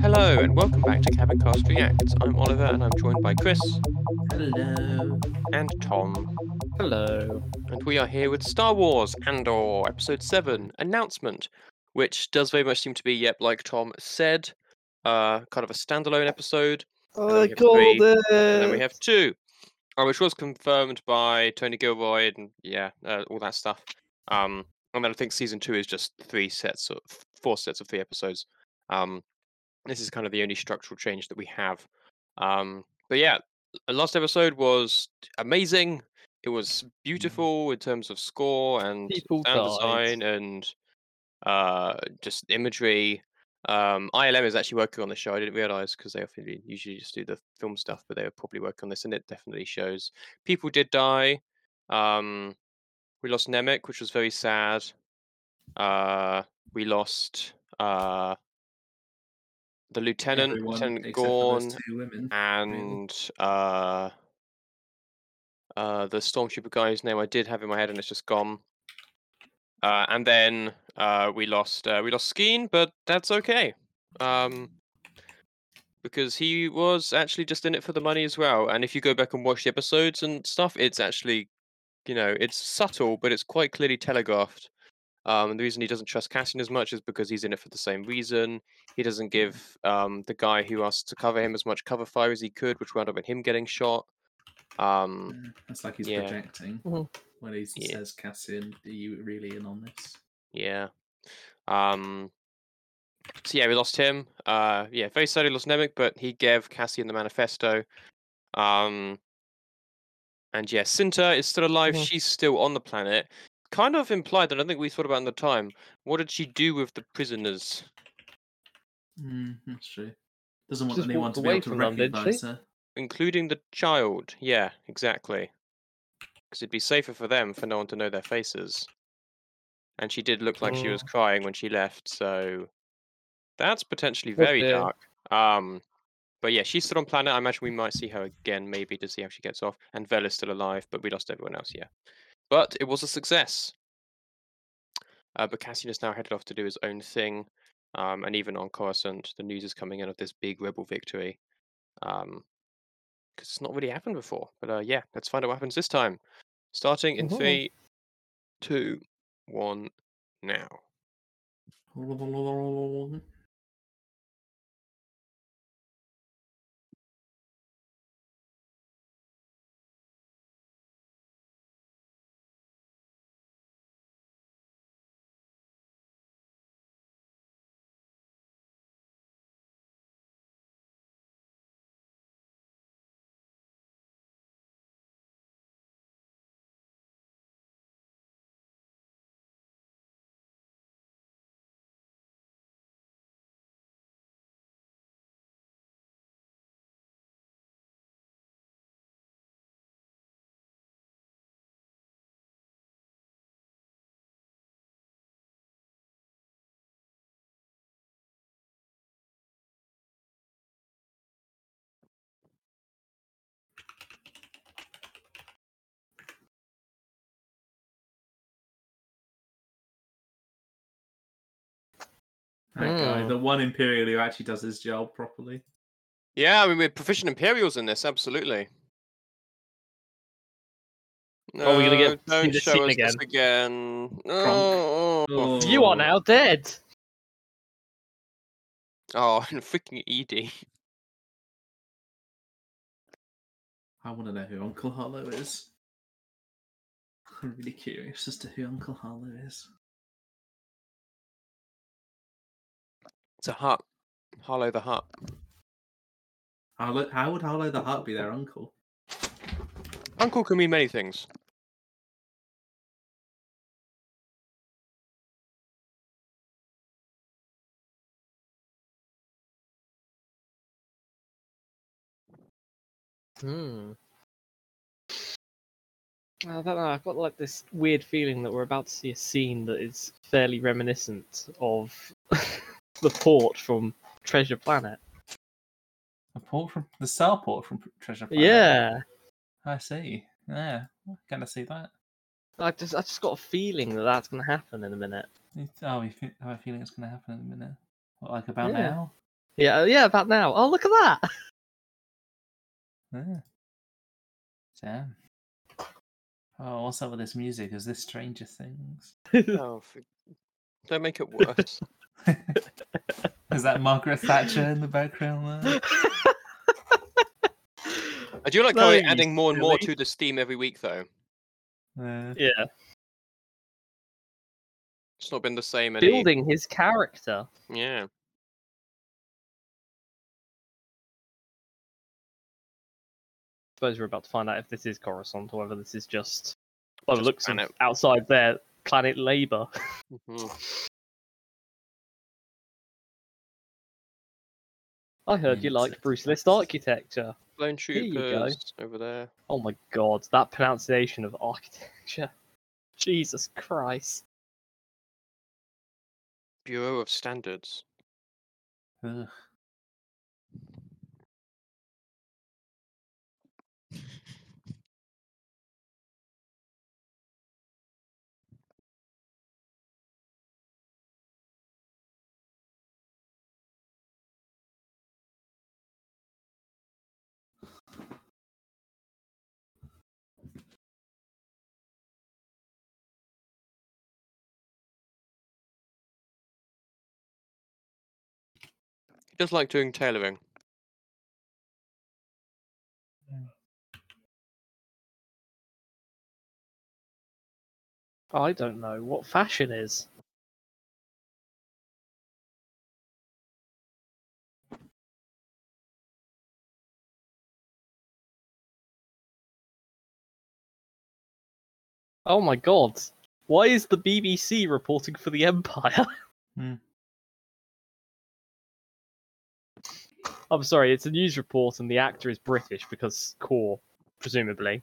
Hello and welcome back to Cabin Reacts. I'm Oliver and I'm joined by Chris Hello. and Tom. Hello. And we are here with Star Wars Andor Episode 7 announcement, which does very much seem to be, yep, like Tom said, uh, kind of a standalone episode. then we I have called three, it. And then we have two, uh, which was confirmed by Tony Gilroy and, yeah, uh, all that stuff. Um, and then I think season two is just three sets of four sets of three episodes. Um, this is kind of the only structural change that we have. Um, but yeah, last episode was amazing. It was beautiful in terms of score and People sound died. design and uh, just imagery. Um, ILM is actually working on the show. I didn't realize because they often usually just do the film stuff, but they were probably working on this, and it definitely shows. People did die. Um, we lost Nemik, which was very sad. Uh, we lost uh, the lieutenant, Everyone Lieutenant Gorn, those two women. and uh, uh, the stormtrooper guy's name I did have in my head and it's just gone. Uh, and then uh, we lost uh, we lost Skeen, but that's okay, um, because he was actually just in it for the money as well. And if you go back and watch the episodes and stuff, it's actually, you know, it's subtle, but it's quite clearly telegraphed. Um, and the reason he doesn't trust Cassian as much is because he's in it for the same reason. He doesn't give um, the guy who asked to cover him as much cover fire as he could, which wound up in him getting shot. Um, Yeah, That's like he's yeah. projecting Mhm. when he Yeah. says, Cassian, are you really in on this? yeah. Um, so yeah, we lost him. Uh, yeah, very sadly lost Nemik, but he gave Cassian the manifesto. Um, and yeah, Cinta is still alive. Mhm. She's still on the planet. Kind of implied that I think we thought about in the time. What did she do with the prisoners? Mm, that's true. Doesn't want Just anyone to be able to from them, recognize her. including the child. Yeah, exactly. Because it'd be safer for them for no one to know their faces. And she did look like she was Oh. crying when she left, so that's potentially Oh very dear. dark. Um, but yeah, she's still on planet. I imagine we might see her again, maybe to see how she gets off. And Vel is still alive, but we lost everyone else. Yeah, but it was a success. Uh, but Cassian is now headed off to do his own thing. Um, and even on Coruscant, the news is coming in of this big rebel victory. Um, because it's not really happened before. But uh, yeah, let's find out what happens this time. Starting in Mhm. three, two, one, now. That guy, Hmm. the one Imperial who actually does his job properly. Yeah, I mean we're proficient Imperials in this, absolutely. No, Oh, we're gonna get to don't the show scene us this again. again. No. Oh. You are now dead. Oh, and freaking Eedy. I want to know who Uncle Harlo is. I'm really curious as to who Uncle Harlo is. It's a hut. Harlo the Hut. Harlo, how would Harlo the Hut be their uncle? Uncle can mean many things. Hmm. I don't know. I've got like this weird feeling that we're about to see a scene that is fairly reminiscent of the port from Treasure Planet. The port from the Star Port from Treasure Planet. Yeah, I see. Yeah, I kind of see that. I just I just got a feeling that that's going to happen in a minute. You- Oh, you fe- have a feeling it's going to happen in a minute. What, like about Yeah. now? Yeah, uh, yeah. About now. Oh, look at that. Yeah. Damn. Oh, what's up with this music? Is this Stranger Things? Oh, for... don't make it worse. Is that Margaret Thatcher in the background there? I do like No, how we're you adding more and more silly. to the Steam every week, though. Uh, yeah, It's not been the same. Any... building his character. Yeah. suppose we're about to find out if this is Coruscant or whether this is just, by the Just looks planet. of outside there, planet Labour. Mhm. I heard you Yes, liked it's Brutalist architecture. Lone Here troopers over there. Oh my god, that pronunciation of architecture. Jesus Christ. Bureau of Standards. ugh. He does like doing tailoring. I don't know what fashion is. Oh my god. Why is the BBC reporting for the Empire? Hmm. I'm sorry, it's a news report and the actor is British because core, presumably.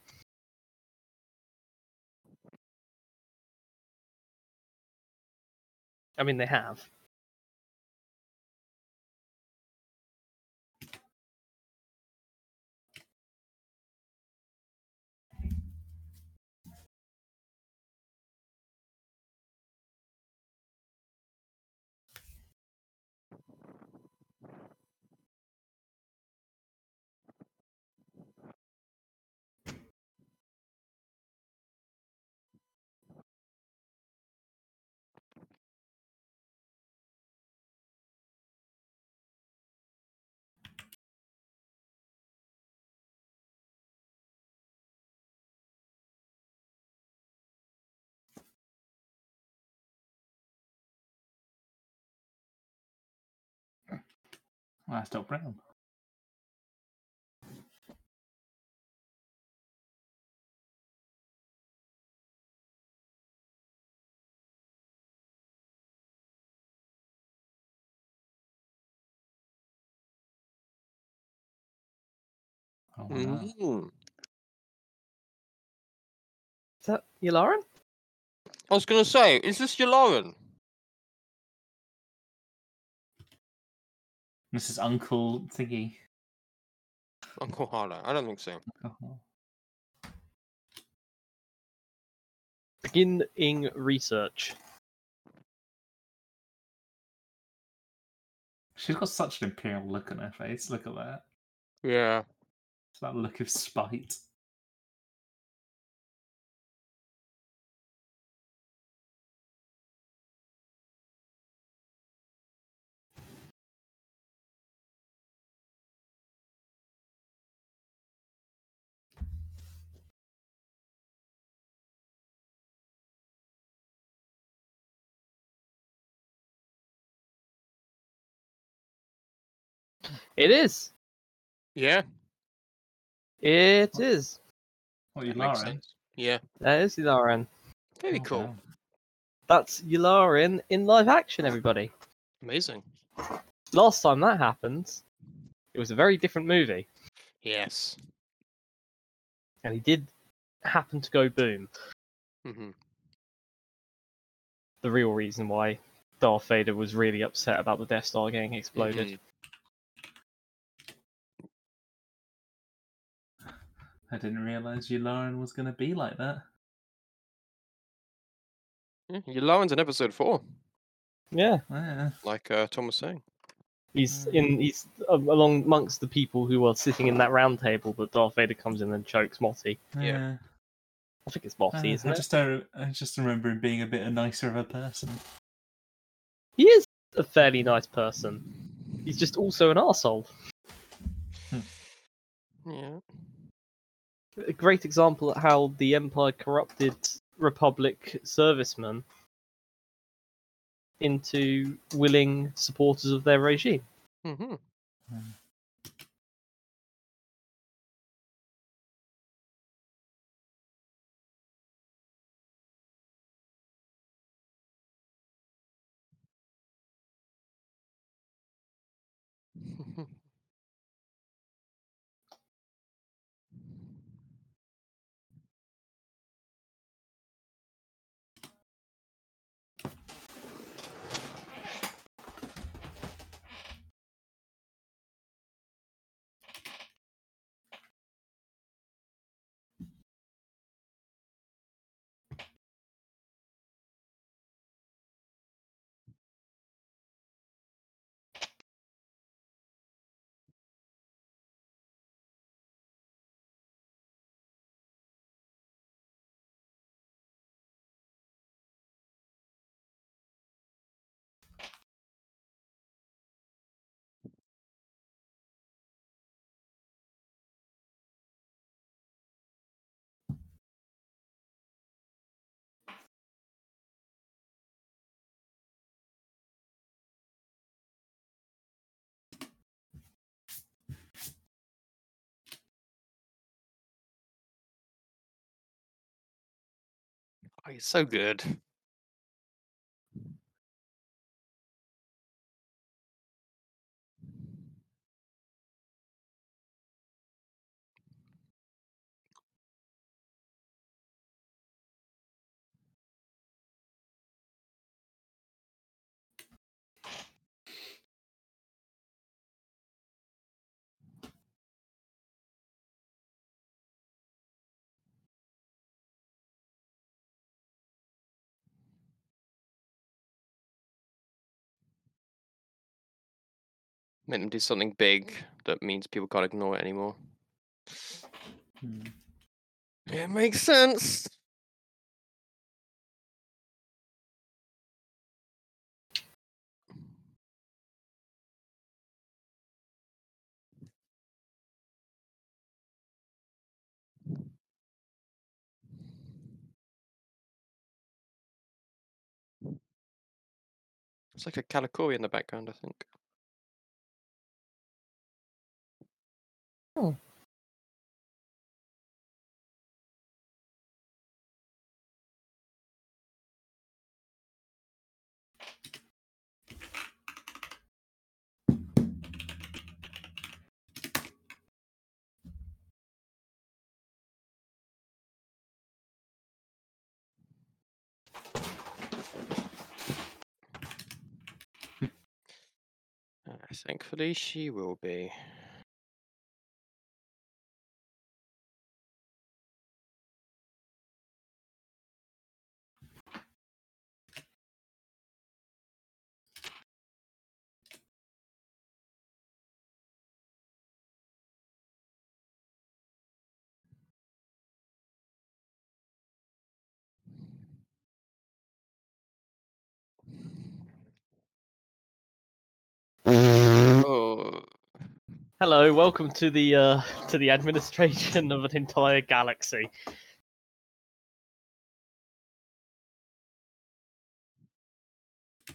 I mean, they have. That's Doc Brown. Oh, wow. Mm. Is that Yularen? I was gonna say, is this Yularen? This is Uncle Thingy. Uncle Harlo? I don't think so. Beginning research. She's got such an imperial look on her face. Look at that. Yeah. It's that look of spite. It is. Yeah. It is. What you that makes Lauren? sense. Yeah. That is Yularen. Very Oh, cool. That's Yularen in live action, everybody. Amazing. Last time that happened, it was a very different movie. Yes. And he did happened to go boom. hmm The real reason why Darth Vader was really upset about the Death Star getting exploded. Mhm. I didn't realize Yularen was going to be like that. Yeah, Yularen's in episode four, Yeah, Yeah. like uh, Tom was saying. he's Mm. in. He's along amongst the people who are sitting in that round table, but Darth Vader comes in and chokes Motti. Yeah. I think it's Uh, Motti, isn't I it? just don't. I just remember him being a bit nicer of a person. He is a fairly nice person. He's just also an arsehole. Yeah. A great example of how the Empire corrupted Republic servicemen into willing supporters of their regime. hmm Oh, he's so good. Make them do something big that means people can't ignore it anymore. Hmm. It makes sense. It's like a Kalikori in the background, I think. Uh, thankfully, she will be. Hello, welcome to the uh, to the administration of an entire galaxy. I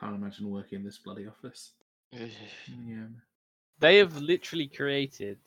can't imagine working in this bloody office. Yeah. They have literally created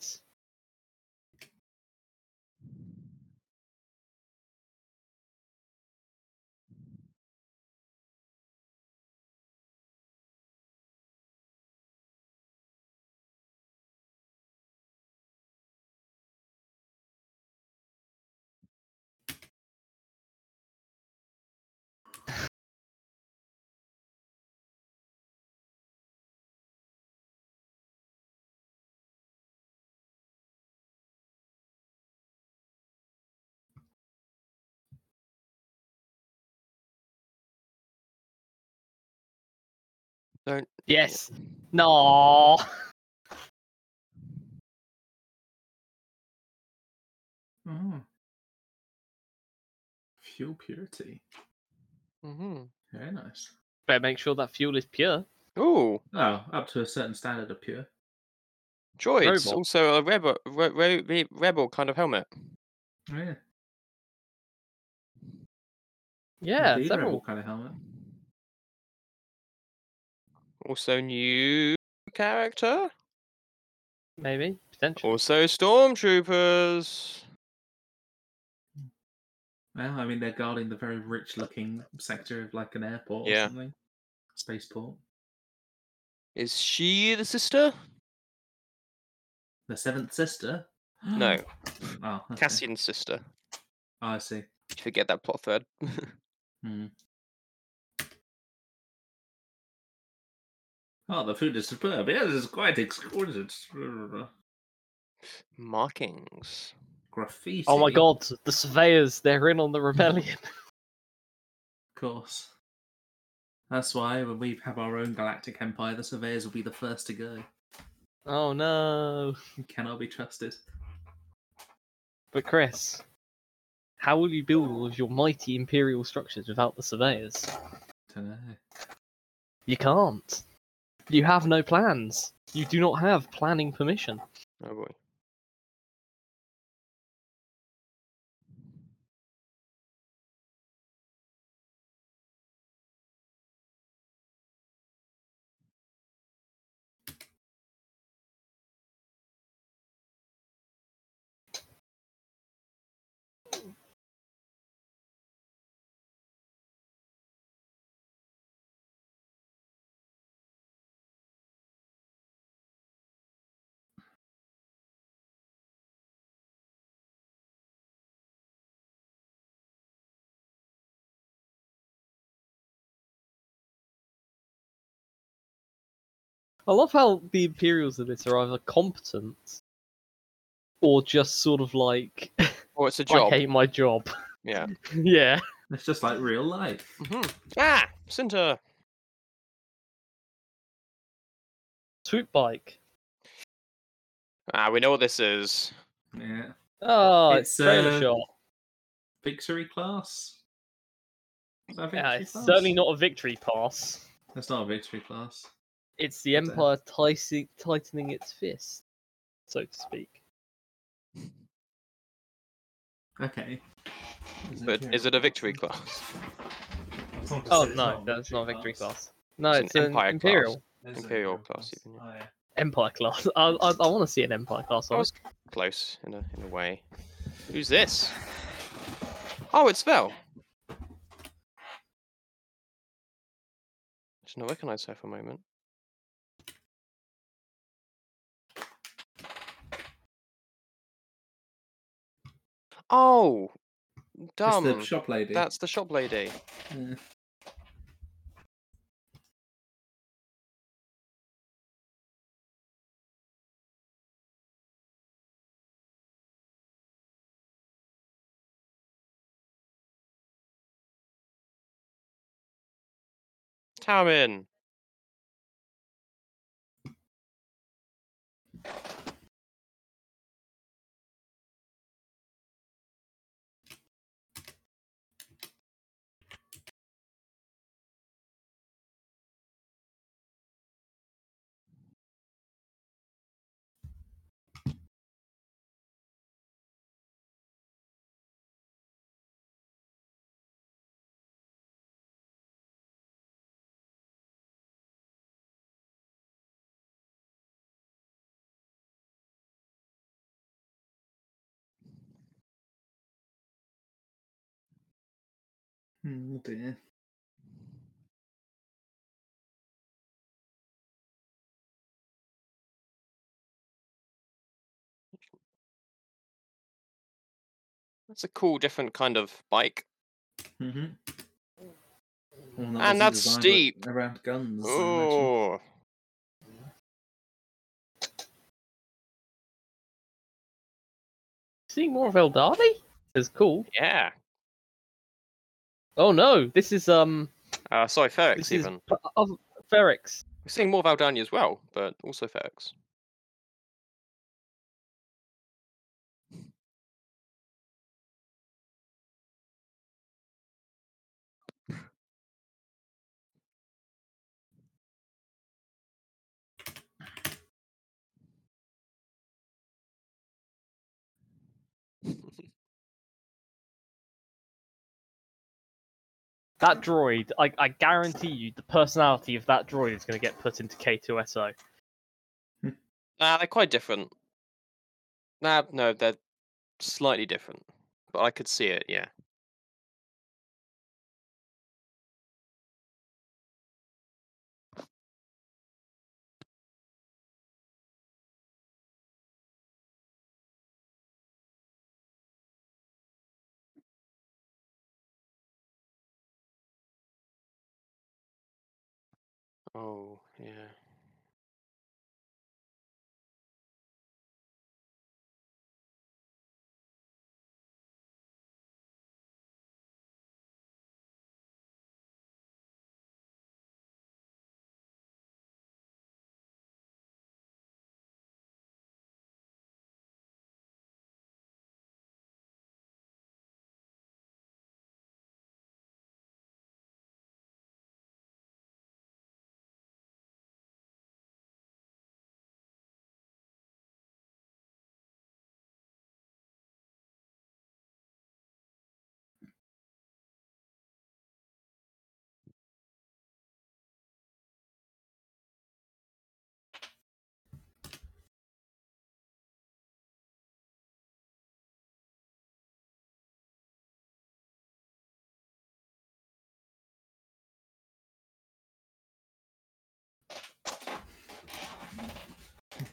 Don't. Yes. No. Oh. Fuel purity. hmm Very nice. Better make sure that fuel is pure. Ooh, Oh, up to a certain standard of pure. droids. Robot. Also a rebel, re- re- re- rebel kind of helmet. Oh, yeah. Yeah, Indeed, several. rebel kind of helmet. Also new character. Maybe potentially. Also stormtroopers. Well, I mean, they're guarding the very rich-looking sector of like an airport or something. Spaceport. Is she the sister? The seventh sister. No, Oh, okay. Cassian's sister. Oh, I see. Forget that plot thread. Hmm. Oh, the food is superb. Yes, it's quite exquisite. Markings. Graffiti. Oh my god, the surveyors, they're in on the rebellion. Of course. That's why when we have our own galactic empire, the surveyors will be the first to go. Oh no. You cannot be trusted. But Chris, how will you build all of your mighty imperial structures without the surveyors? Don't know. You can't. You have no plans. You do not have planning permission. Oh boy. I love how the Imperials in this are either competent or just sort of like, Oh, it's a job. I hate my job. Yeah. yeah. It's just like real life. hmm Ah, Cinta. Swoop bike. Ah, we know what this is. Yeah. Oh, it's, It's, trailer uh, shot. Victory class? Is that a Yeah, it's class? certainly not a victory pass. That's not a victory class. It's the What Empire tightening, tightening its fist, so to speak. Okay. But is it a victory class? Oh no, that's not a victory class. No, It's an it's, an, Empire class. Imperial Imperial class, even, Oh, yeah. Empire class. I, I, I want to see an Empire class. I was close in a in a way. Who's this? Oh, it's Vel. Just not recognize her for a moment. Oh, It's dumb. the shop lady. That's the shop lady. Yeah. Tamin. Dear. That's a cool, different kind of bike. Mm-hmm. And that's steep. Around guns. Oh, Seeing more of Eldari is cool. yeah. Oh no, this is um, Uh, sorry, Ferrix this is even. P- Ferrix. We're seeing more Valdania as well, but also Ferx. That droid, I, I guarantee you, the personality of that droid is going to get put into K2SO. Nah, they're quite different. Nah, no, they're slightly different. But I could see it, yeah. Oh, yeah.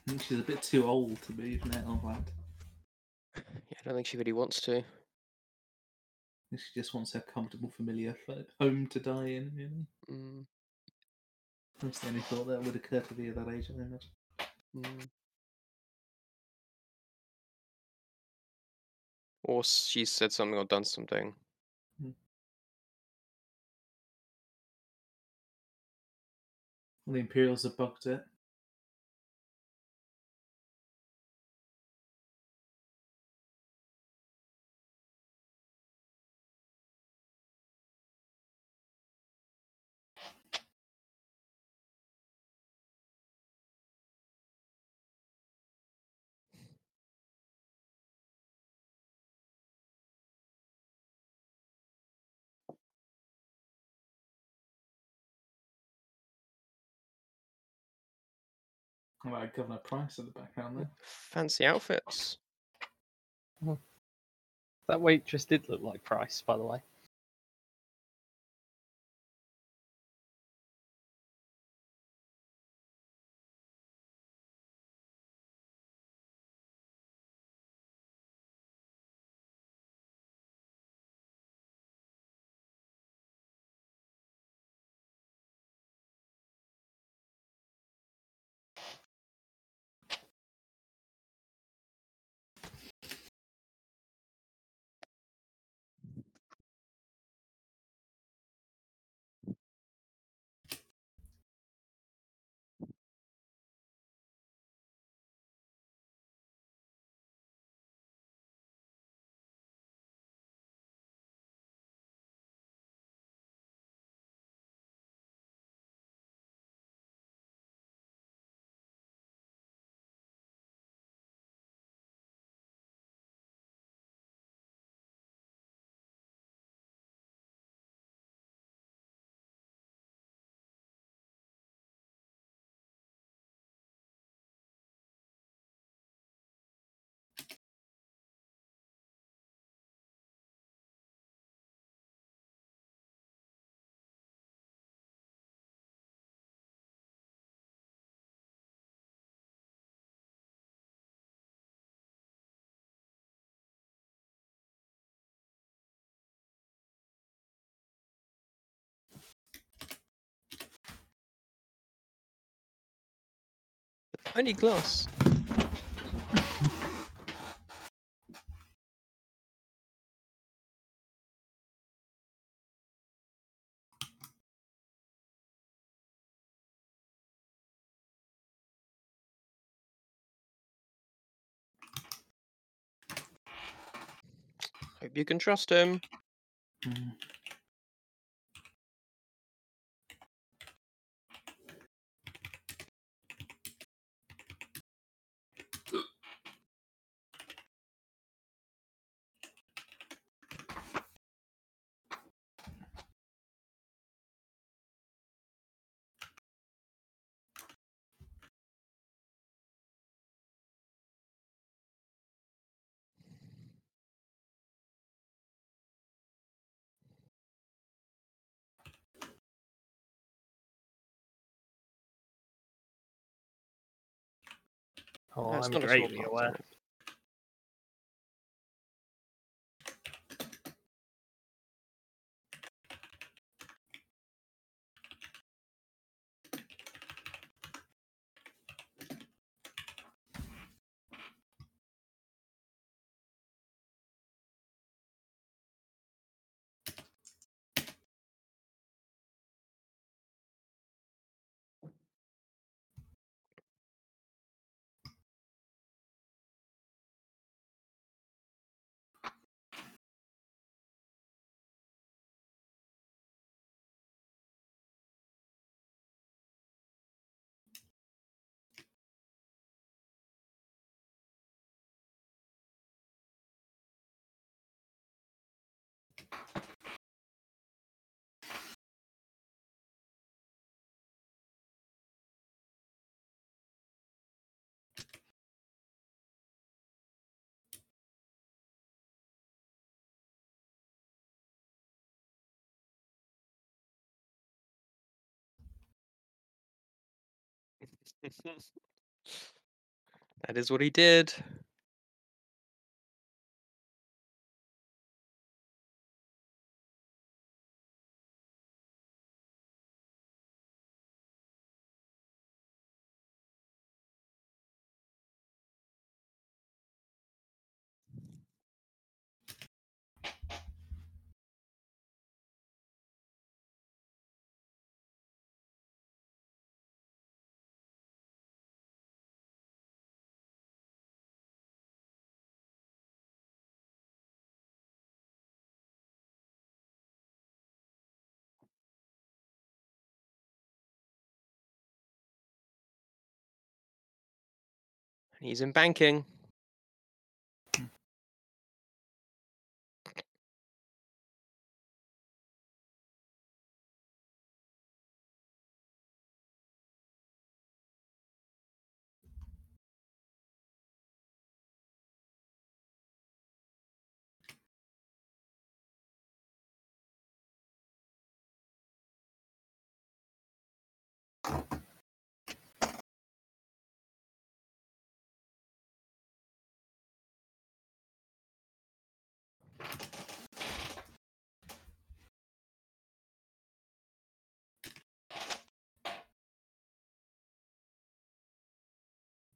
I think she's a bit too old to move now, lad. Yeah, I don't think she really wants to. I think She just wants her comfortable, familiar home to die in. You know? Mm, That's the only thought that would occur to me at that age. I imagine. mm. Or she said something or done something. Well, the Imperials have bugged it. All right, Governor Pryce in the background there. Fancy outfits. Hmm. That waitress did look like Pryce, by the way. I need glass. Hope you can trust him. Mm. Oh, That's I'm not greatly aware. that is what he did. He's in banking.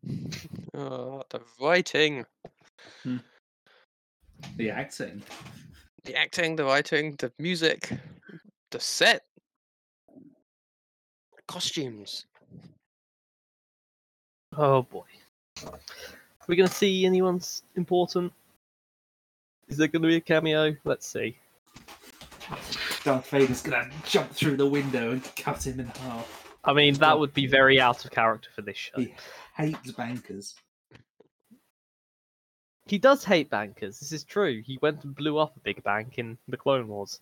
Oh, the writing, hmm. The acting. the acting, the writing, the music, the set, costumes. Oh boy. Are we going to see anyone important? Is there going to be a cameo? Let's see. Darth Vader's gonna jump through the window and cut him in half. I mean, that would be very out of character for this show. He hates bankers. He does hate bankers. This is true. He went and blew up a big bank in the Clone Wars.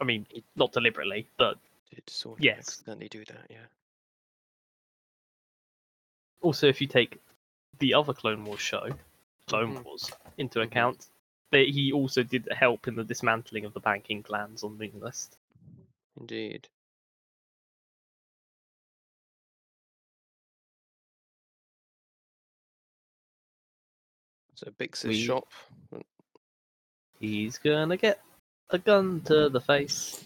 I mean, not deliberately, but Did sort of Yes. accidentally do that, yeah. also if you take the other Clone Wars show, Clone Mhm. Wars, into Mhm. account, that he also did help in the dismantling of the banking clans on Muunilinst. Indeed. So Bix's We- shop. He's gonna get a gun to the face.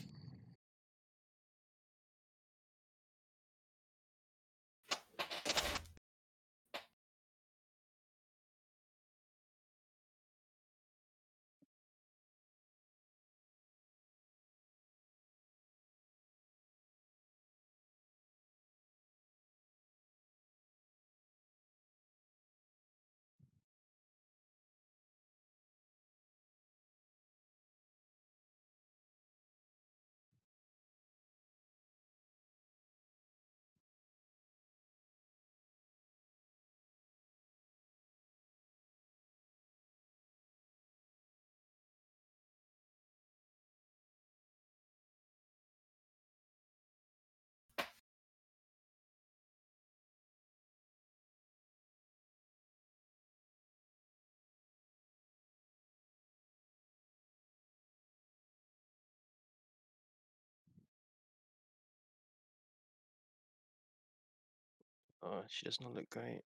Oh, she does not look great.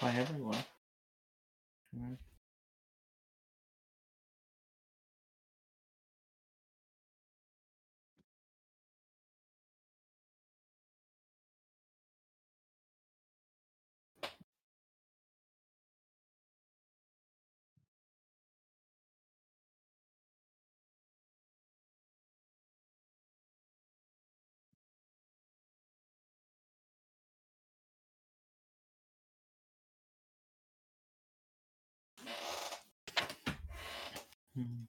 Hi everyone. Mm-hmm. Mm. Mm.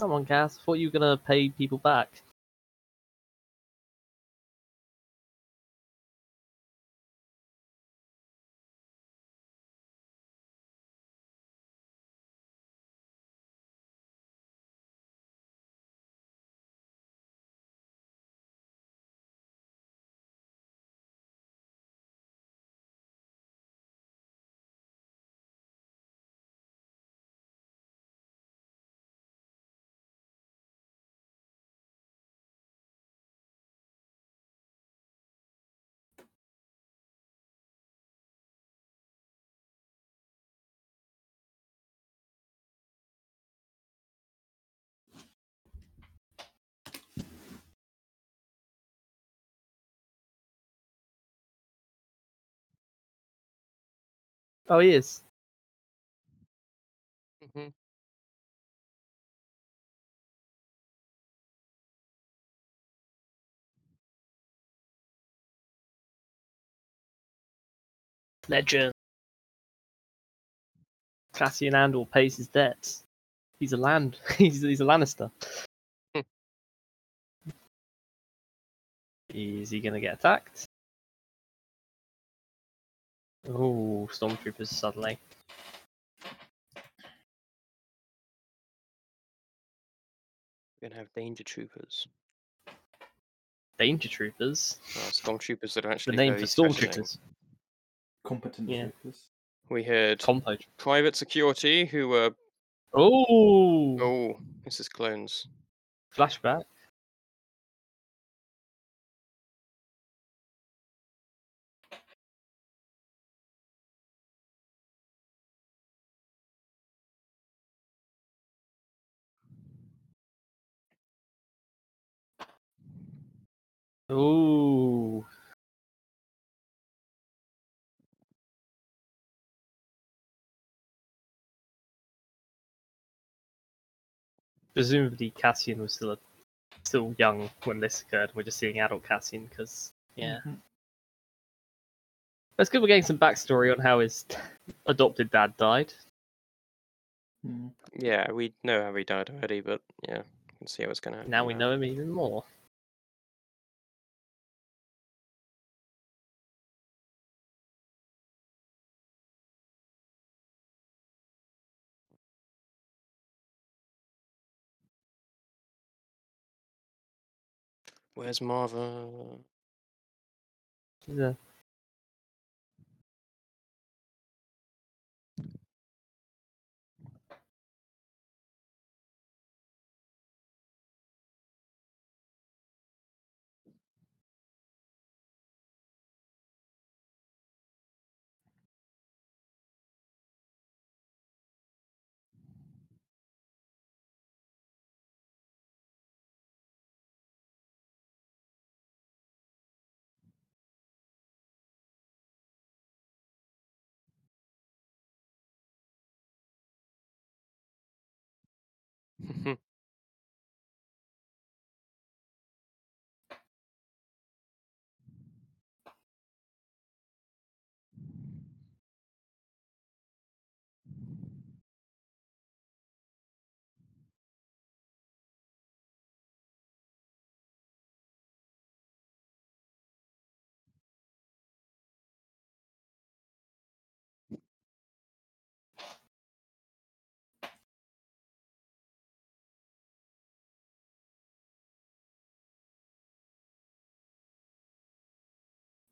Come on, Cass. Thought you were gonna pay people back. Oh, he is. hmm Legend. Cassian Andor pays his debts. He's a land. He's he's a Lannister. Hmm. is he gonna get attacked? Oh, stormtroopers suddenly. We're gonna have danger troopers. Danger troopers. Uh, stormtroopers that are actually The actually name very for stormtroopers. Competent Yeah. troopers. We heard Compo. private security who were. Oh, Oh, this is clones. flashback. Ooh. Presumably Cassian was still a, still young when this occurred. We're just seeing adult Cassian because yeah. Mhm. That's good. We're getting some backstory on how his adopted dad died. Mm. Yeah, we know how he died already, but yeah, we can see how it's gonna happen. Now we know him even more. Where's Maarva? He's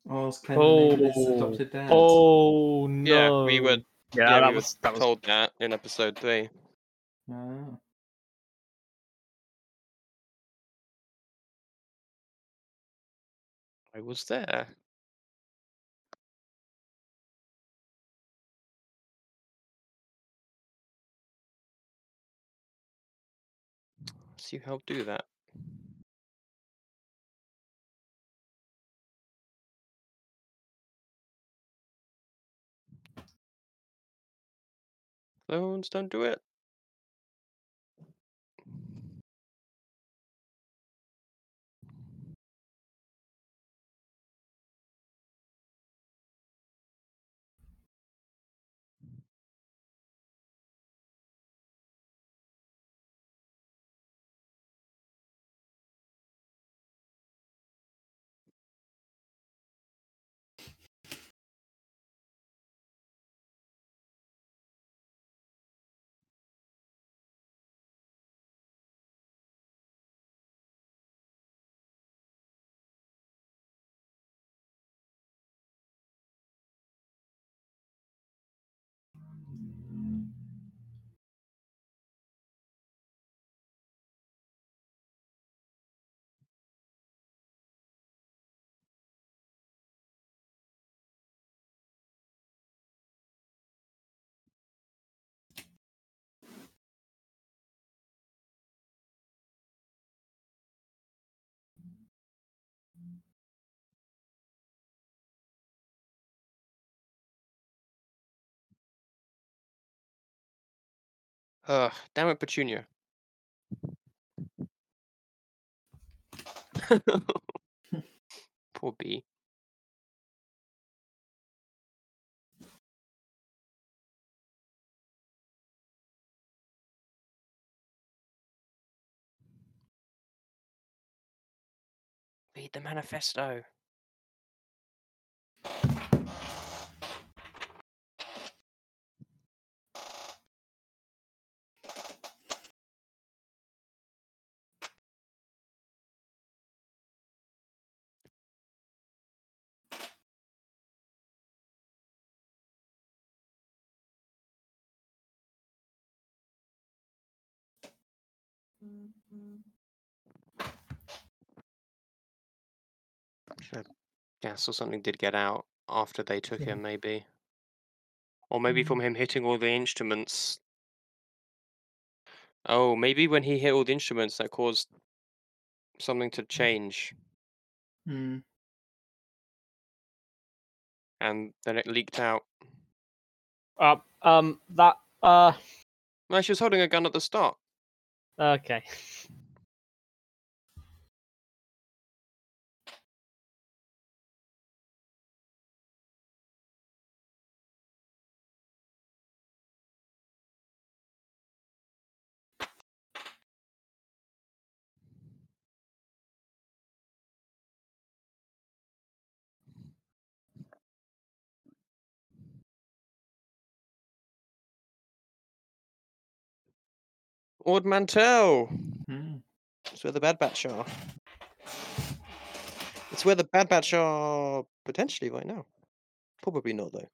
Oh, it's Ken oh, his adopted dad. Oh no! Yeah, we were. Yeah, Yeah, that we was were that was told that in episode three. Oh. I was there. So you helped do that. Clones, don't do it. Ugh, damn it, Petunia. Poor bee. Read the manifesto. So, gas or something did get out after they took Yeah. him, maybe. Or maybe from Mm. him hitting all the instruments. Oh, maybe when he hit all the instruments, that caused something to change, Hmm. and then it leaked out. uh, um that uh No, she was holding a gun at the start. Okay. Ord Mantell! Hmm. It's where the Bad Batch are. It's where the Bad Batch are potentially right now. Probably not, though.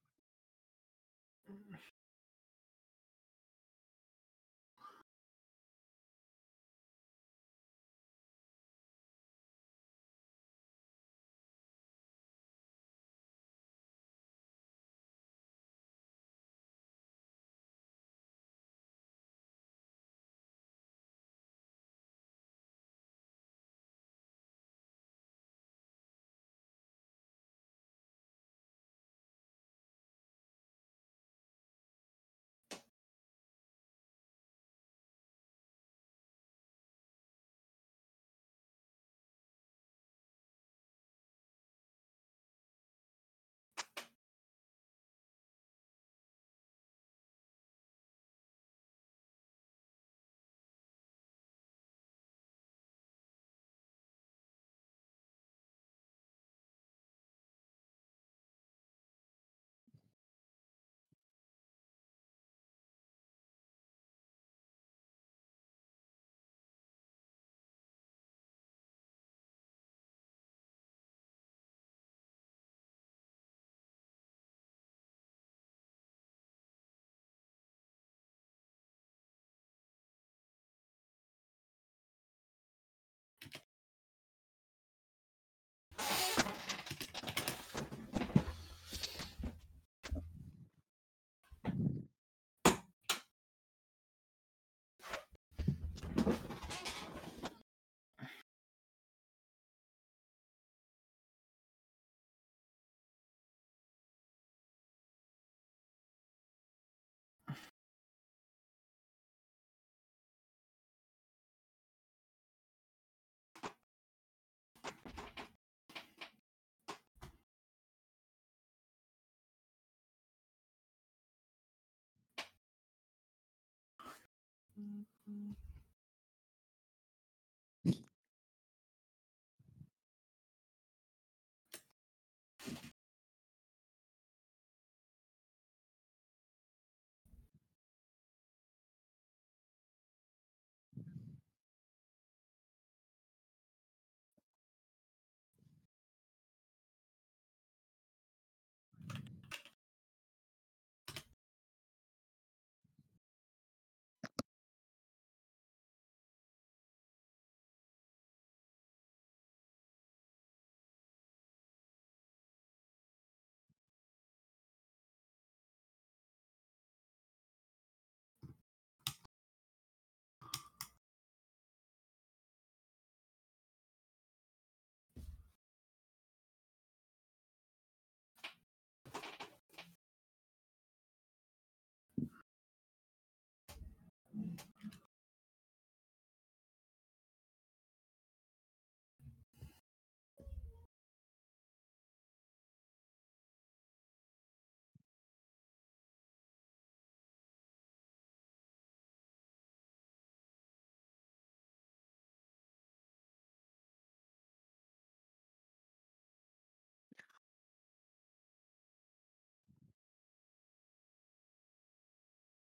음, 음.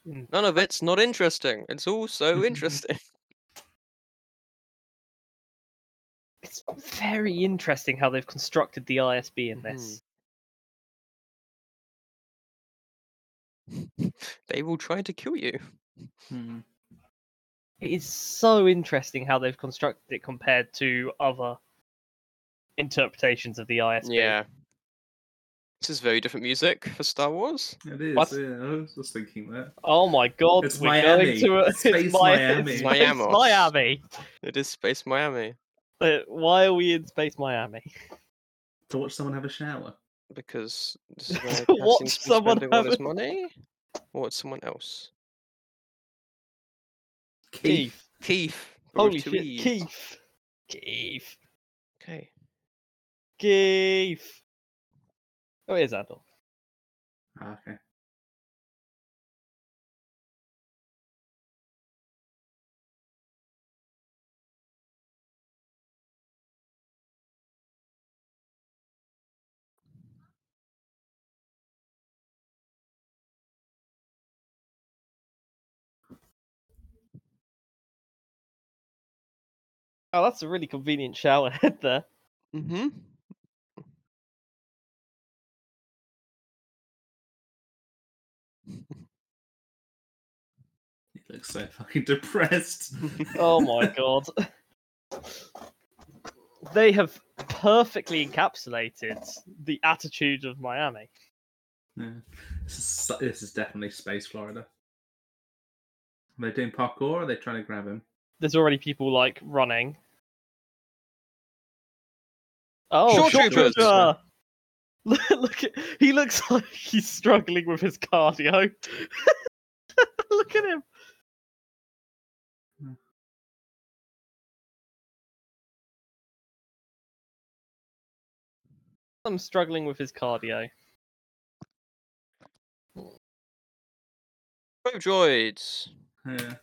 None of it's not interesting. It's all so interesting. It's very interesting how they've constructed the ISB in this. they will try to kill you. Hmm. It is so interesting how they've constructed it compared to other interpretations of the ISB. Yeah. This is very different music for Star Wars. It is. What? Yeah, I was just thinking that. Oh my god, It's we're Miami. going to a, Space it's Mi- Miami. it's Miami. Space Miami. It is Space Miami Uh, Why are we in Space Miami? To watch someone have a shower. because this is where To watch someone spending all have his a- money. Or it's someone else. Keith. Keith. Holy shit, Keith. Keith. Okay. Keith. Oh, it is. Ah, okay. Oh, that's a really convenient shower head there. Mm-hmm. Looks so fucking depressed. Oh my god. They have perfectly encapsulated the attitude of Miami. Yeah. This is, this is definitely Space Florida. Are they doing parkour or are they trying to grab him? There's already people like running. Oh, Short short troopers. trooper! Look, look at he looks like he's struggling with his cardio. look at him. I'm struggling with his cardio. Brave droids. Yeah.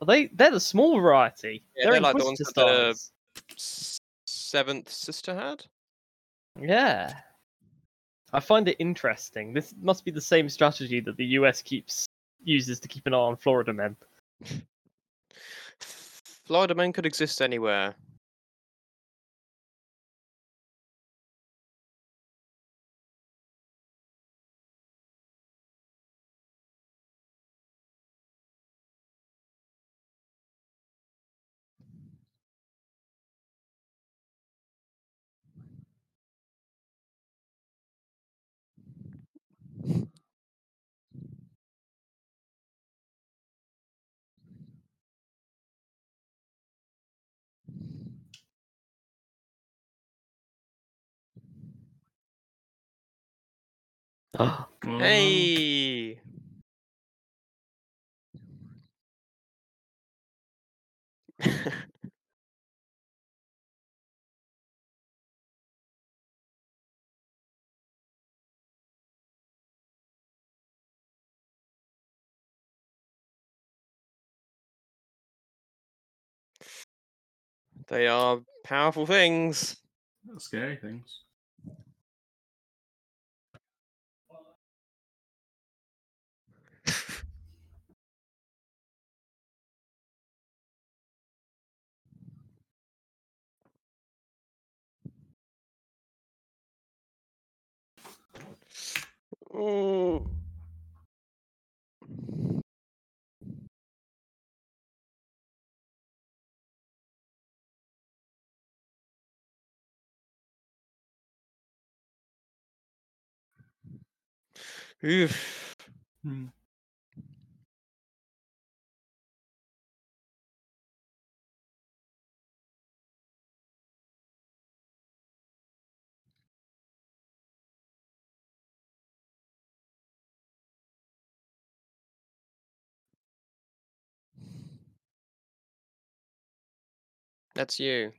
Are they? They're the small variety. Yeah, they're they're like the ones that the- stars. S- Seventh sister had. Yeah. I find it interesting. This must be the same strategy that the US keeps uses to keep an eye on Florida men. Florida men could exist anywhere. Mm-hmm. hey. they are powerful things. Scary things. Mm. Oof. Hmm. That's you.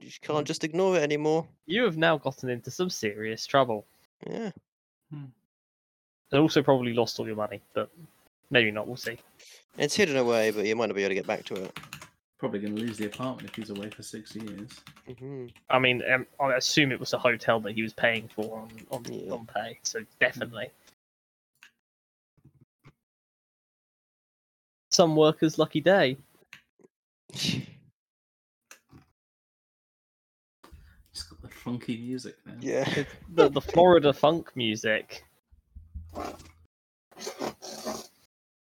You can't just ignore it anymore. You have now gotten into some serious trouble. Yeah. Hmm. And also probably lost all your money, but maybe not. We'll see. It's hidden away, but you might not be able to get back to it. Probably going to lose the apartment if he's away for six years. hmm I mean, um, I assume it was a hotel that he was paying for on on, Yeah. on pay, so definitely. Some workers' lucky day. He's got the funky music now. yeah. The the Florida funk music.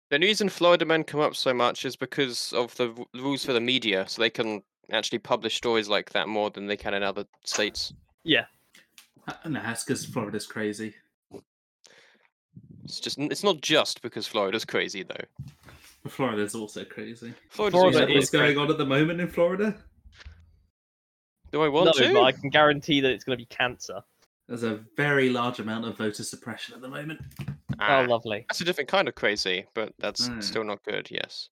The reason Florida men come up so much is because of the r- rules for the media, so they can actually publish stories like that more than they can in other states. Yeah, No, that's because Florida's crazy. It's just it's not just because Florida's crazy though. Florida's also crazy. Florida's Florida also know what's is going crazy. on at the moment in Florida? Do I want no, to? but I can guarantee that it's going to be cancer. There's a very large amount of voter suppression at the moment. Ah, Oh, lovely. that's a different kind of crazy, but that's Mm. still not good. Yes.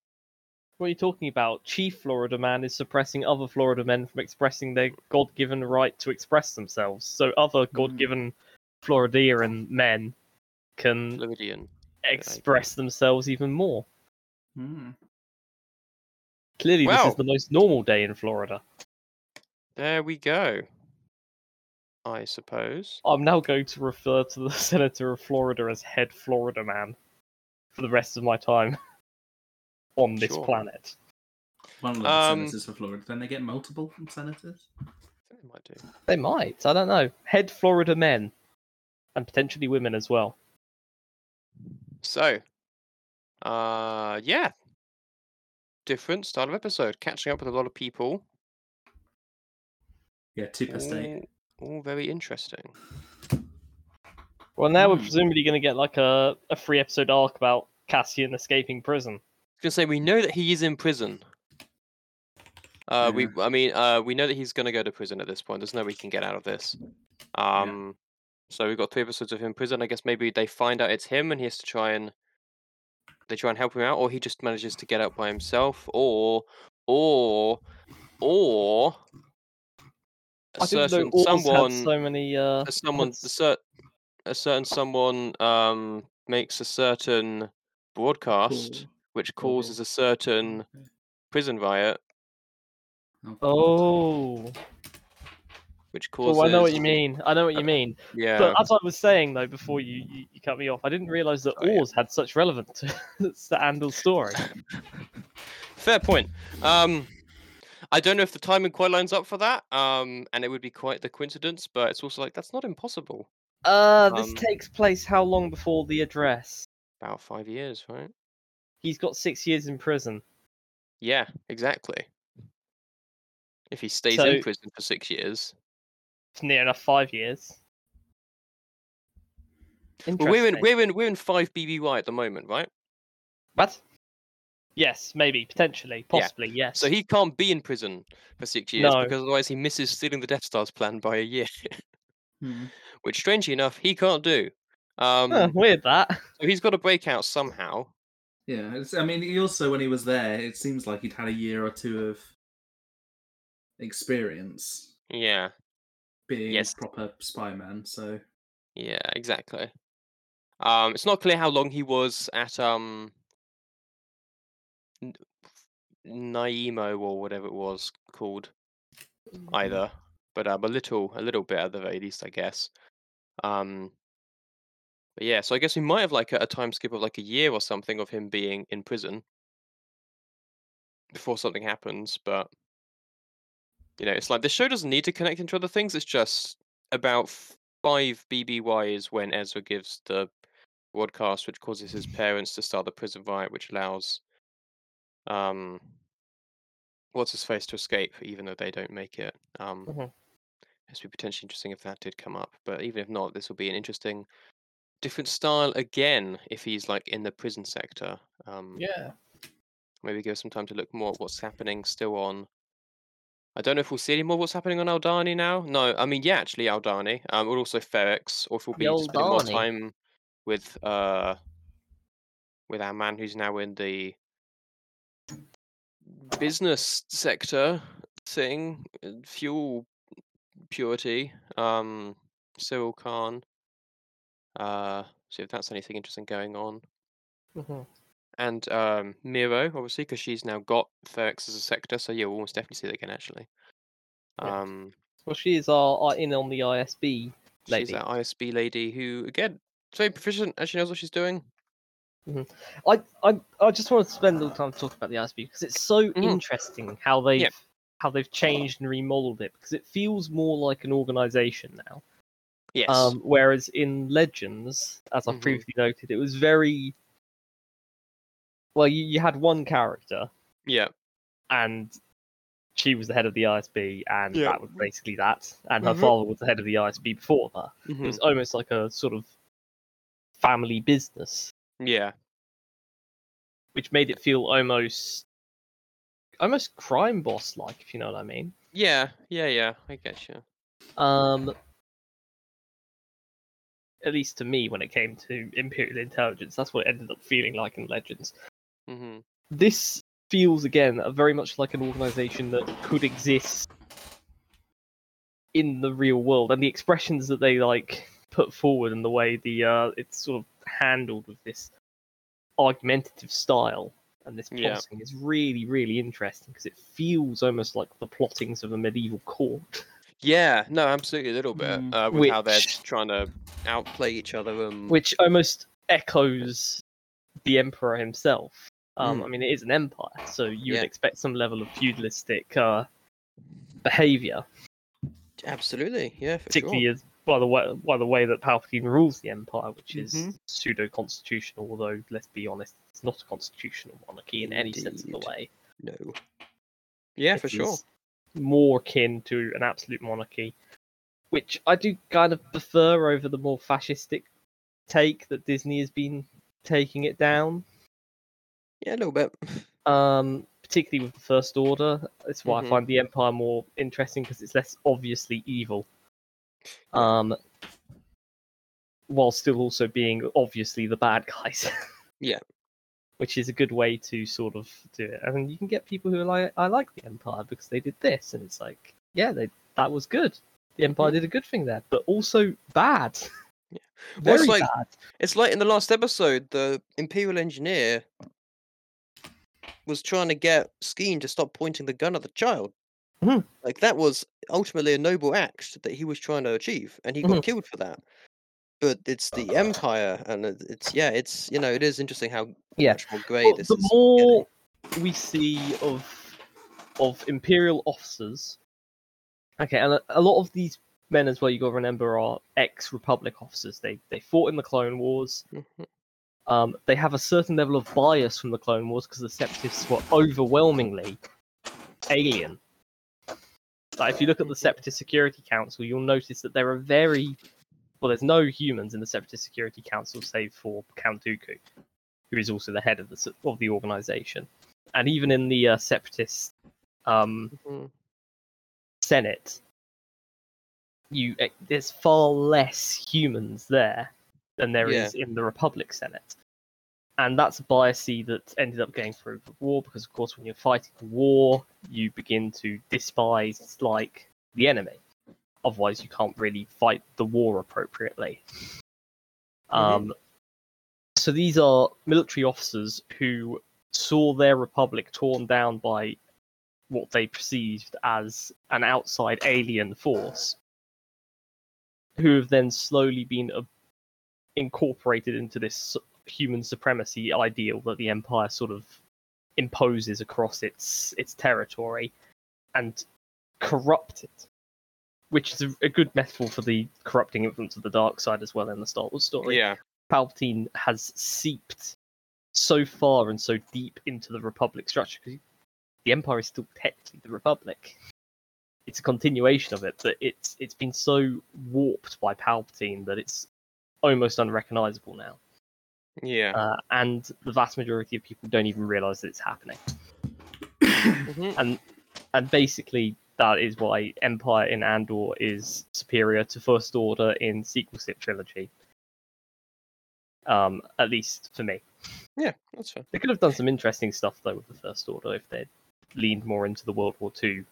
What are you talking about? Chief Florida man is suppressing other Florida men from expressing their God-given right to express themselves. So other God-given Floridian men can Floridian. express themselves even more. Hmm. Clearly, this is the most normal day in Florida. There we go. I suppose. I'm now going to refer to the senator of Florida as head Florida man for the rest of my time on this Sure. planet. One of the Um, senators for Florida. Then they get multiple senators. They might do. They might. I don't know. Head Florida men, and potentially women as well. So, uh, yeah, different style of episode. Catching up with a lot of people. Yeah, two per state. All, very interesting. Well, now we're Hmm. presumably going to get like a, a free episode arc about Cassian escaping prison. I was gonna say we know that he is in prison. Uh, we, I mean, uh, we know that he's gonna go to prison at this point. There's no way he can get out of this. Um, so we've got three episodes of him in prison. I guess maybe they find out it's him, and he has to try and they try and help him out, or he just manages to get out by himself, or, or, or a I didn't certain someone, so many. Uh, a someone, a, cer- a certain someone, um, makes a certain broadcast Cool. which Cool. causes a certain prison riot, Oh, Oh, which causes. oh, I know what you mean. I know what you mean. Yeah. But as I was saying though, before you, you, you cut me off, I didn't realise that Oh, yeah. Had such relevance to, to Andor's story. Fair point. Um, I don't know if the timing quite lines up for that. Um, and it would be quite the coincidence, but it's also like that's not impossible. Uh, this Um, takes place how long before the address? About five years, right? He's got six years in prison. Yeah, exactly. if he stays So- in prison for six years. It's near enough five years. But we're in we're in we're in five BBY at the moment, right? What? Yes, maybe, potentially, Yeah. possibly, yes. So he can't be in prison for six years No. because otherwise he misses stealing the Death Star's plan by a year, Hmm. which strangely enough he can't do. Um, Huh, weird that. so he's got to break out somehow. Yeah, it's, I mean, he also when he was there, it seems like he'd had a year or two of experience Yeah, being Yes. proper spy man. So yeah, exactly. Um, it's not clear how long he was at um N- Naimo or whatever it was called either, but um, a little a little bit at the very least, I guess. Um, but yeah, so I guess we might have like a, a time skip of like a year or something of him being in prison before something happens. But you know, it's like this show doesn't need to connect into other things. It's just about five BBYs when Ezra gives the broadcast, which causes his parents to start the prison riot, which allows um what's his face to escape, even though they don't make it. Um, Mhm. This would be potentially interesting if that did come up, but even if not, this will be an interesting, different style again if he's like in the prison sector. Um, Yeah. maybe give us some time to look more at what's happening still on. I don't know if we'll see any more what's happening on Aldhani now. No, I mean yeah, actually Aldhani. Um, or also Ferrix, or if we'll be spending more time with uh with our man who's now in the business sector thing, uh, fuel purity. Um, Syril Karn. Uh, see if that's anything interesting going on. Mhm. And um, Meero, obviously, because she's now got Ferrix as a sector, so yeah, we'll almost definitely see that again. Actually, Yeah. um, Well, she is our, our in on the ISB. Lady. She's that ISB lady who, again, very proficient. Actually knows what she's doing. I, I I just want to spend a little time talking about the ISB because it's so Mhm. interesting how they've how they've changed and remodeled it because it feels more like an organization now. Yes. Um, whereas in Legends, as I've Mhm. previously noted, it was very well. You, you had one character, yeah. and she was the head of the ISB, and Yeah. that was basically that. And her Mhm. father was the head of the ISB before her. It mhm, was almost like a sort of family business, Yeah. which made it feel almost almost crime boss like, if you know what I mean. Yeah. Yeah. Yeah. I get you. Um, at least to me, when it came to Imperial intelligence, that's what it ended up feeling like in Legends. Mm-hmm. This feels again very much like an organization that could exist in the real world, and the expressions that they like put forward and the way the uh, it's sort of handled with this argumentative style and this Yeah. plotting is really, really interesting because it feels almost like the plottings of a medieval court. Yeah. No, absolutely a little bit. Mm. Uh, with how they're trying to outplay each other. And which almost echoes the emperor himself. Um, Mm. I mean, it is an empire, so you Yeah. would expect some level of feudalistic uh, behavior, absolutely. Yeah. For particularly sure. as by the way by the way that Palpatine rules the empire, which is Mhm. pseudo constitutional. Although, let's be honest, it's not a constitutional monarchy in any sense of the way. No. Yeah, for sure. More akin to an absolute monarchy, which I do kind of prefer over the more fascistic take that Disney has been taking it down. Yeah, a little bit. um, particularly with the First Order. That's why Mhm. I find the Empire more interesting because it's less obviously evil, um, while still also being obviously the bad guys. Yeah. Which is a good way to sort of do it, I and you can get people who are like, "I like the Empire because they did this," and it's like, "Yeah, they that was good. The Empire did a good thing there, but also bad, Yeah. Well, it's very like- bad." It's like in the last episode, the Imperial engineer was trying to get Skeen to stop pointing the gun at the child. Mhm. Like that was ultimately a noble act that he was trying to achieve, and he got Mhm. killed for that. But it's the Empire, and it's yeah, it's you know, it is interesting how Yeah. much more grey Well, this the is. more we see of of imperial officers, okay, and a, a lot of these men as well, you got to remember, are ex-republic officers. They they fought in the Clone Wars. Mhm. Um, they have a certain level of bias from the Clone Wars because the Separatists were overwhelmingly alien. Like if you look at the Separatist Security Council, you'll notice that there are very well. There's no humans in the Separatist Security Council save for Count Dooku, who is also the head of the of the organization, and even in the uh, Separatist um, Mhm. Senate, you eh, there's far less humans there than there is Yeah. in the Republic Senate. And that's a bias that ended up going through the war because, of course, when you're fighting a war, you begin to despise like the enemy. Otherwise, you can't really fight the war appropriately. Um, so these are military officers who saw their republic torn down by what they perceived as an outside alien force, who have then slowly been uh, incorporated into this human supremacy ideal that the empire sort of imposes across its its territory and corrupt it which is a, a good metaphor for the corrupting influence of the dark side as well in the Star Wars story. Yeah. Palpatine has seeped so far and so deep into the Republic structure because the Empire is still technically the Republic. It's a continuation of it, but it's it's been so warped by Palpatine that it's almost unrecognizable now. Yeah. Uh, and the vast majority of people don't even realize that it's happening. Mhm. and and basically that is why Empire in Andor is superior to First Order in sequel trilogy. Um, at least for me, Yeah, that's fair. they could have done some interesting stuff though with the First Order if they'd leaned more into the World War Two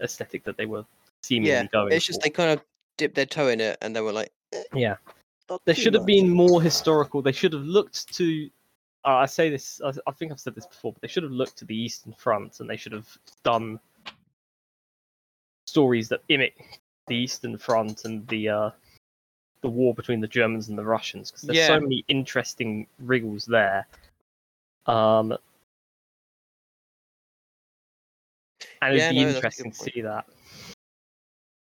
aesthetic that they were seemingly Yeah, going. it's just for. they kind of dipped their toe in it and they were like, eh, yeah. Not too should have been more historical. They should have looked to. Uh, I say this. I, I think I've said this before, but they should have looked to the Eastern Front and they should have done stories that mimic the Eastern Front and the uh, the war between the Germans and the Russians because there's Yeah. so many interesting wriggles there. Um, and it'd Yeah, be no, interesting to see that.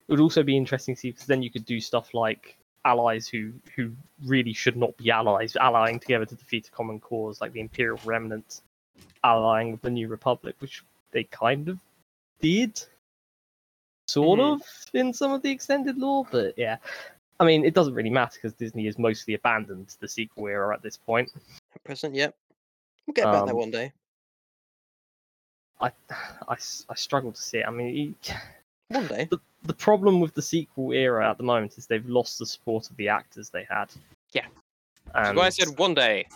It would also be interesting to see because then you could do stuff like allies who who really should not be allies, allying together to defeat a common cause, like the Imperial Remnant allying with the New Republic, which they kind of did, sort Mhm. of in some of the extended lore. But yeah, I mean, it doesn't really matter because Disney has mostly abandoned the sequel era at this point. At present. Yep, we'll get about that Um, one day. I, I, I struggle to see it. I mean, One day. the, the problem with the sequel era at the moment is they've lost the support of the actors they had. Yeah. And, That's why I said one day.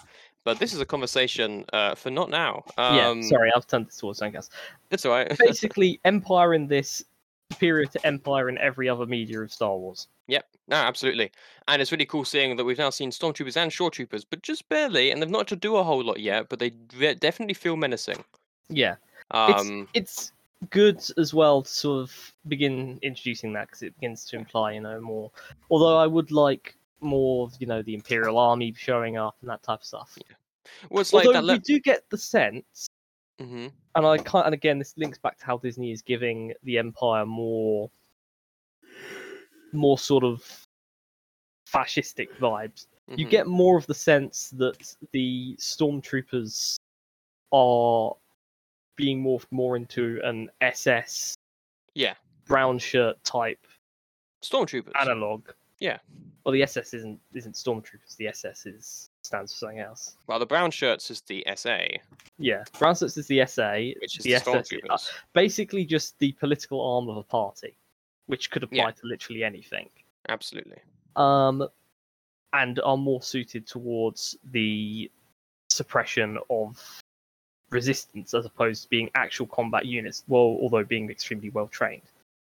But this is a conversation uh, for not now. yeah, Um, sorry, I've turned this towards something else. It's alright. Basically, Empire in this superior to Empire in every other media of Star Wars. Yep, no, absolutely. And it's really cool seeing that we've now seen stormtroopers and shore troopers, but just barely, and they've not had to do a whole lot yet, but they definitely feel menacing. Yeah, Um, it's good as well to sort of begin introducing that because it begins to imply, you know, more. Although I would like more of, you know, the Imperial Army showing up and that type of stuff. well, it's like Although that. we Le- do get the sense hmm and I can't. And again, this links back to how Disney is giving the Empire more, more sort of fascistic vibes. You mhm. get more of the sense that the stormtroopers are being morphed more into an SS Yeah, brown shirt type stormtroopers. analog. Yeah. Well, the SS isn't isn't stormtroopers. The SS is stands for something else. Well, the brown shirts is the SA, Yeah, brown shirts is the SA. which is the the, uh, stormtroopers. basically just the political arm of a party, which could apply Yeah. to literally anything. Absolutely. Um, and are more suited towards the suppression of resistance as opposed to being actual combat units. Well, although being extremely well trained.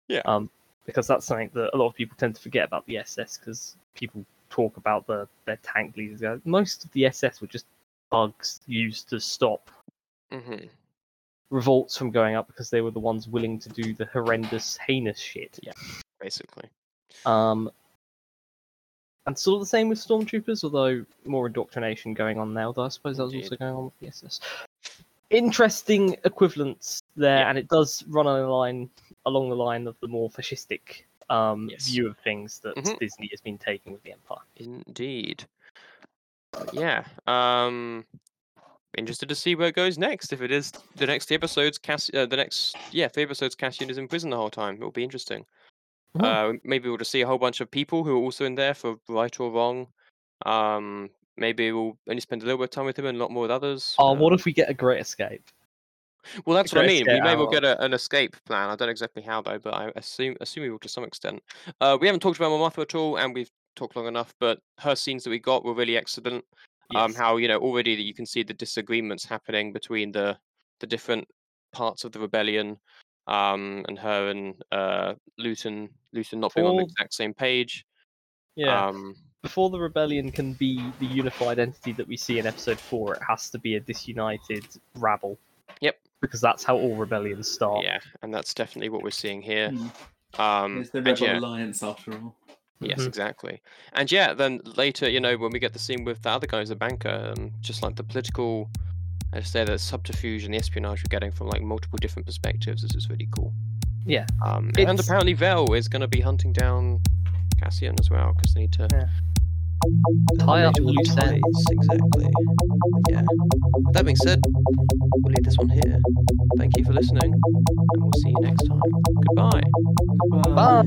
Yeah. Um, because that's something that a lot of people tend to forget about the SS because people talk about the their tank leaders. Most of the SS were just bugs used to stop hmm revolts from going up because they were the ones willing to do the horrendous, heinous shit. Yeah. Basically. Um, and sort of the same with stormtroopers, although more indoctrination going on now. Though I suppose that was also going on with the SS. Interesting equivalents there, Yeah. and it does run on a line along the line of the more fascistic um, Yes. view of things that Mhm. Disney has been taking with the Empire. Indeed. Yeah. Um. interested to see where it goes next. If it is the next three episodes, Cass, uh, the next yeah three episodes, Cassian is in prison the whole time. It'll be interesting. Mhm. Uh, maybe we'll just see a whole bunch of people who are also in there for right or wrong. Um, maybe we'll only spend a little bit of time with him and a lot more with others. Oh, what if we get a great escape? well, that's what I mean. We may well hour. get a, an escape plan. I don't know exactly how though, but I assume assume we will to some extent. Uh, we haven't talked about Mon Mothma at all, and we've talked long enough. But her scenes that we got were really excellent. Um, how you know already that you can see the disagreements happening between the the different parts of the rebellion, um, and her and uh, Luthen Luthen not being on the exact same page. yeah. Um, Before the rebellion can be the unified entity that we see in episode four, it has to be a disunited rabble. Yep. Because that's how all rebellions start. yeah, and that's definitely what we're seeing here. Hmm. Um, It's the and Rebel yeah, Alliance after all. Yes, Mhm. exactly. And yeah, then later, you know, when we get the scene with the other guy as a banker, um, just like the political, I say the subterfuge and the espionage we're getting from like multiple different perspectives, this is really cool. Yeah. Um, and apparently Vel is going to be hunting down Cassian as well because they need to. Yeah. Tie up Major loose ties, ends. Exactly. Yeah. With that being said, we'll leave this one here. Thank you for listening, and we'll see you next time. Goodbye. Bye.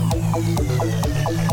Thank you.